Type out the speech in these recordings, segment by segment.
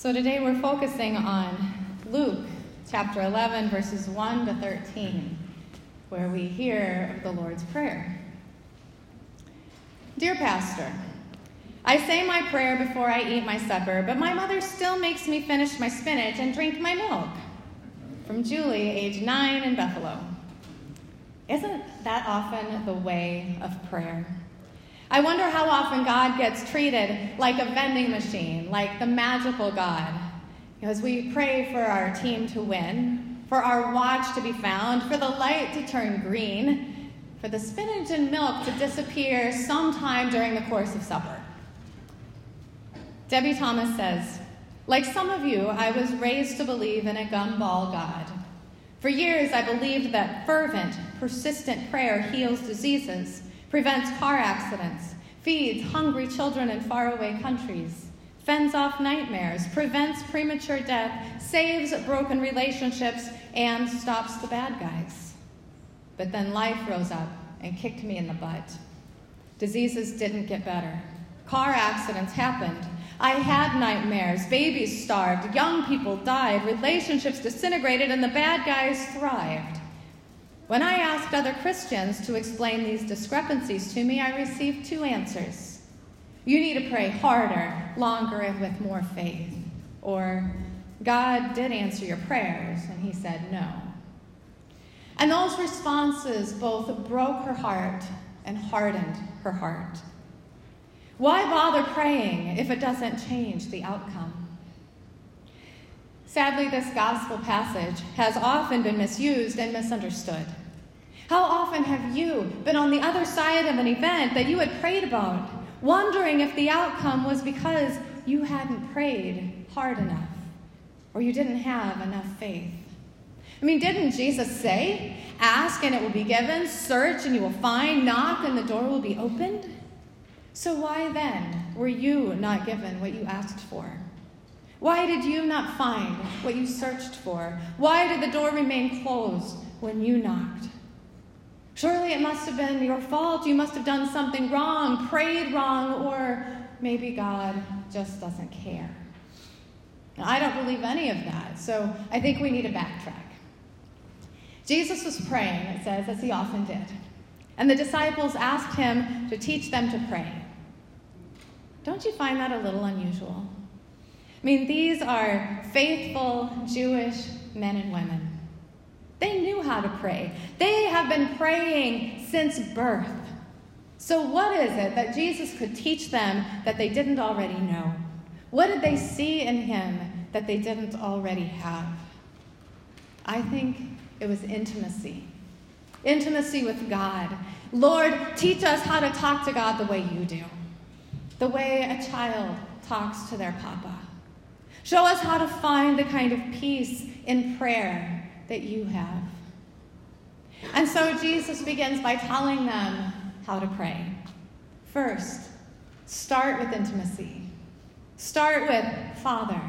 So today we're focusing on Luke chapter 11, verses 1 to 13, where we hear of the Lord's Prayer. Dear Pastor, I say my prayer before I eat my supper, but my mother still makes me finish my spinach and drink my milk. From Julie, age 9 in Buffalo. Isn't that often the way of prayer? I wonder how often God gets treated like a vending machine, like the magical God. As we pray for our team to win, for our watch to be found, for the light to turn green, for the spinach and milk to disappear sometime during the course of supper. Debie Thomas says, like some of you, I was raised to believe in a gumball God. For years, I believed that fervent, persistent prayer heals diseases prevents car accidents, feeds hungry children in faraway countries, fends off nightmares, prevents premature death, saves broken relationships, and stops the bad guys. But then life rose up and kicked me in the butt. Diseases didn't get better. Car accidents happened. I had nightmares. Babies starved. Young people died. Relationships disintegrated, and the bad guys thrived. When I asked other Christians to explain these discrepancies to me, I received two answers. You need to pray harder, longer, and with more faith. Or, God did answer your prayers, and He said no. And those responses both broke her heart and hardened her heart. Why bother praying if it doesn't change the outcome? Sadly, this gospel passage has often been misused and misunderstood. How often have you been on the other side of an event that you had prayed about, wondering if the outcome was because you hadn't prayed hard enough or you didn't have enough faith? I mean, didn't Jesus say, Ask and it will be given, search and you will find, knock and the door will be opened? So why then were you not given what you asked for? Why did you not find what you searched for? Why did the door remain closed when you knocked? Surely it must have been your fault. You must have done something wrong, prayed wrong, or maybe God just doesn't care. Now, I don't believe any of that, so I think we need to backtrack. Jesus was praying, it says, as he often did. And the disciples asked him to teach them to pray. Don't you find that a little unusual? I mean, these are faithful Jewish men and women. They knew how to pray. They have been praying since birth. So, what is it that Jesus could teach them that they didn't already know? What did they see in him that they didn't already have? I think it was intimacy. Intimacy with God. Lord, teach us how to talk to God the way you do, the way a child talks to their papa. Show us how to find the kind of peace in prayer that you have. And so Jesus begins by telling them how to pray. First, start with intimacy. Start with Father,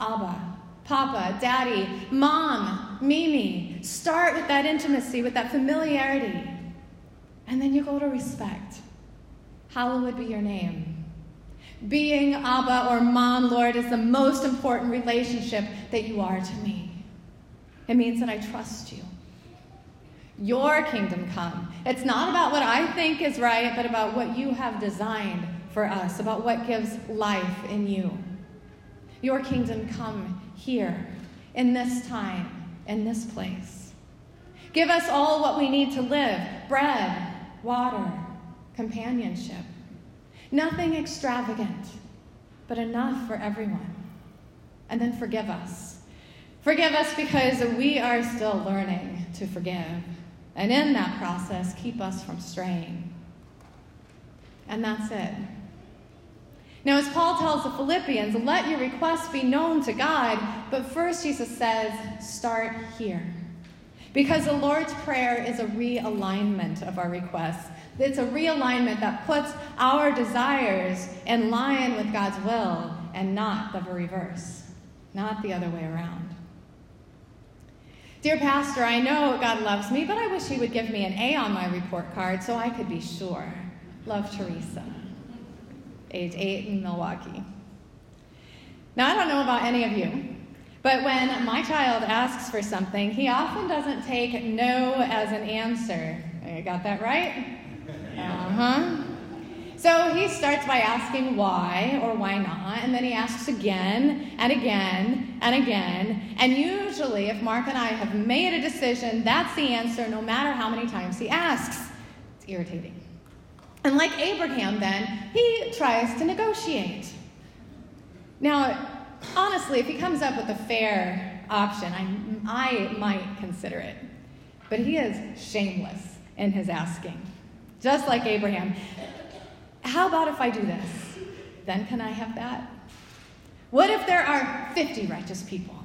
Abba, Papa, Daddy, Mom, Mimi. Start with that intimacy, with that familiarity. And then you go to respect. Hallowed be your name. Being Abba or Mom, Lord, is the most important relationship that you are to me. It means that I trust you. Your kingdom come. It's not about what I think is right, but about what you have designed for us, about what gives life in you. Your kingdom come here, in this time, in this place. Give us all what we need to live bread, water, companionship. Nothing extravagant, but enough for everyone. And then forgive us Forgive us because we are still learning to forgive. And in that process, keep us from straying. And that's it. Now, as Paul tells the Philippians, let your requests be known to God, but first Jesus says, start here. Because the Lord's Prayer is a realignment of our requests. It's a realignment that puts our desires in line with God's will and not the reverse, not the other way around. Dear Pastor, I know God loves me, but I wish He would give me an A on my report card so I could be sure. Love Teresa, age eight in Milwaukee. Now, I don't know about any of you, but when my child asks for something, he often doesn't take no as an answer. I got that right? Uh huh. So he starts by asking why or why not, and then he asks again and again and again. And usually, if Mark and I have made a decision, that's the answer no matter how many times he asks. It's irritating. And like Abraham, then, he tries to negotiate. Now, honestly, if he comes up with a fair option, I, I might consider it. But he is shameless in his asking, just like Abraham. How about if I do this? Then can I have that? What if there are 50 righteous people?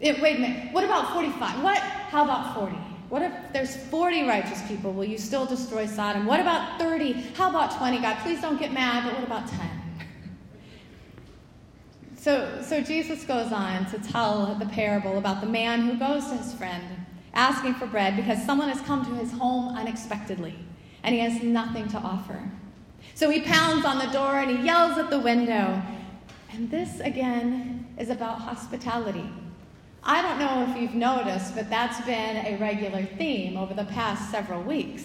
It, wait a minute. What about 45? What? How about 40? What if there's 40 righteous people? Will you still destroy Sodom? What about 30? How about 20? God, please don't get mad, but what about 10? So, so Jesus goes on to tell the parable about the man who goes to his friend asking for bread because someone has come to his home unexpectedly and he has nothing to offer. So he pounds on the door and he yells at the window. And this, again, is about hospitality. I don't know if you've noticed, but that's been a regular theme over the past several weeks.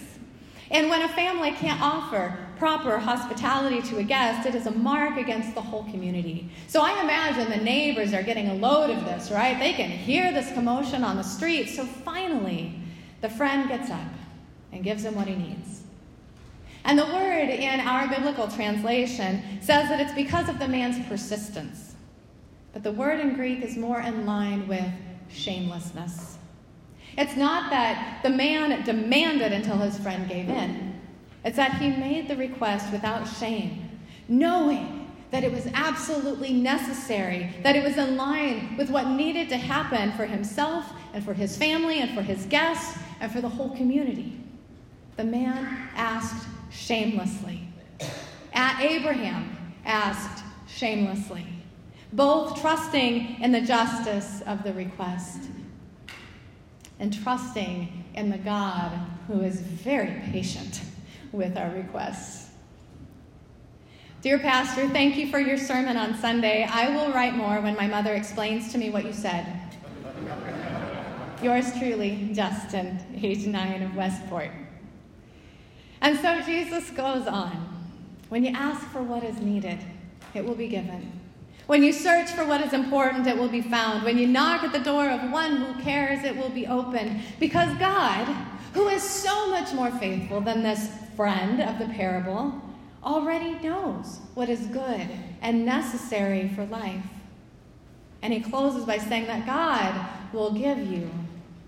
And when a family can't offer proper hospitality to a guest, it is a mark against the whole community. So I imagine the neighbors are getting a load of this, right? They can hear this commotion on the street. So finally, the friend gets up and gives him what he needs. And the word in our biblical translation says that it's because of the man's persistence. But the word in Greek is more in line with shamelessness. It's not that the man demanded until his friend gave in, it's that he made the request without shame, knowing that it was absolutely necessary, that it was in line with what needed to happen for himself and for his family and for his guests and for the whole community. The man asked shamelessly. Abraham asked shamelessly, both trusting in the justice of the request and trusting in the God who is very patient with our requests. Dear Pastor, thank you for your sermon on Sunday. I will write more when my mother explains to me what you said. Yours truly, Justin, age nine of Westport. And so Jesus goes on. When you ask for what is needed, it will be given. When you search for what is important, it will be found. When you knock at the door of one who cares, it will be opened. Because God, who is so much more faithful than this friend of the parable, already knows what is good and necessary for life. And he closes by saying that God will give you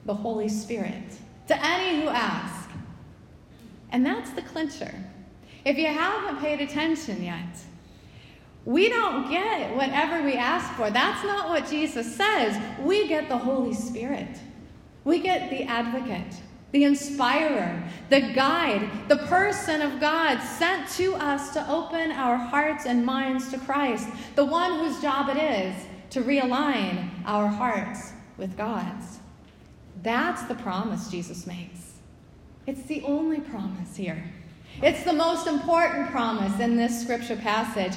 the Holy Spirit to any who ask. And that's the clincher. If you haven't paid attention yet, we don't get whatever we ask for. That's not what Jesus says. We get the Holy Spirit, we get the advocate, the inspirer, the guide, the person of God sent to us to open our hearts and minds to Christ, the one whose job it is to realign our hearts with God's. That's the promise Jesus makes. It's the only promise here. It's the most important promise in this scripture passage.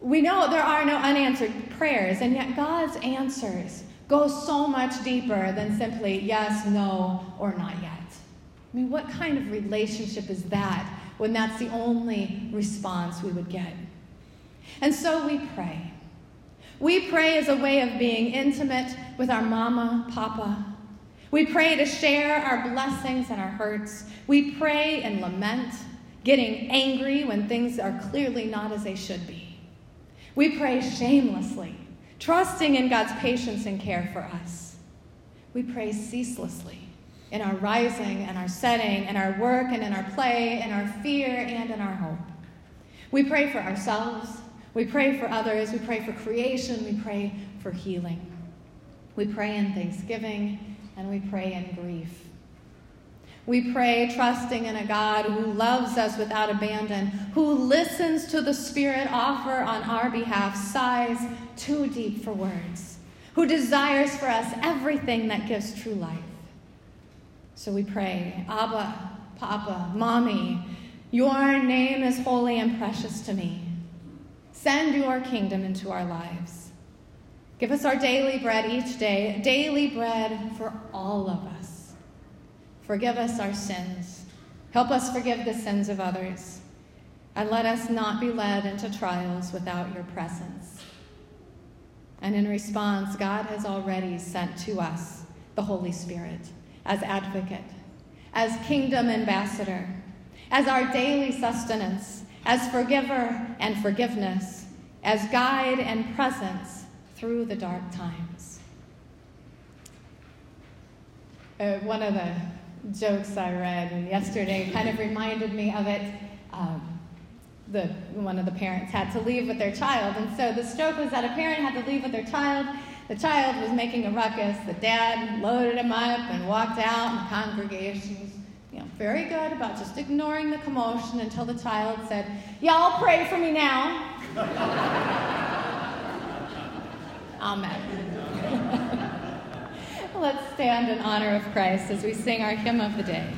We know there are no unanswered prayers, and yet God's answers go so much deeper than simply yes, no, or not yet. I mean, what kind of relationship is that when that's the only response we would get? And so we pray. We pray as a way of being intimate with our mama, papa, we pray to share our blessings and our hurts. We pray and lament, getting angry when things are clearly not as they should be. We pray shamelessly, trusting in God's patience and care for us. We pray ceaselessly in our rising and our setting, in our work and in our play, in our fear and in our hope. We pray for ourselves. We pray for others. We pray for creation. We pray for healing. We pray in thanksgiving and we pray in grief. We pray trusting in a God who loves us without abandon, who listens to the Spirit offer on our behalf, sighs too deep for words, who desires for us everything that gives true life. So we pray, Abba, Papa, Mommy, your name is holy and precious to me. Send your kingdom into our lives. Give us our daily bread each day, daily bread for all of us. Forgive us our sins. Help us forgive the sins of others. And let us not be led into trials without your presence. And in response, God has already sent to us the Holy Spirit as advocate, as kingdom ambassador, as our daily sustenance, as forgiver and forgiveness, as guide and presence through the dark times. Uh, one of the jokes I read yesterday kind of reminded me of it. Um, the, one of the parents had to leave with their child. And so the joke was that a parent had to leave with their child. The child was making a ruckus. The dad loaded him up and walked out, and the congregation was you know, very good about just ignoring the commotion until the child said, Y'all pray for me now. Amen. Let's stand in honor of Christ as we sing our hymn of the day.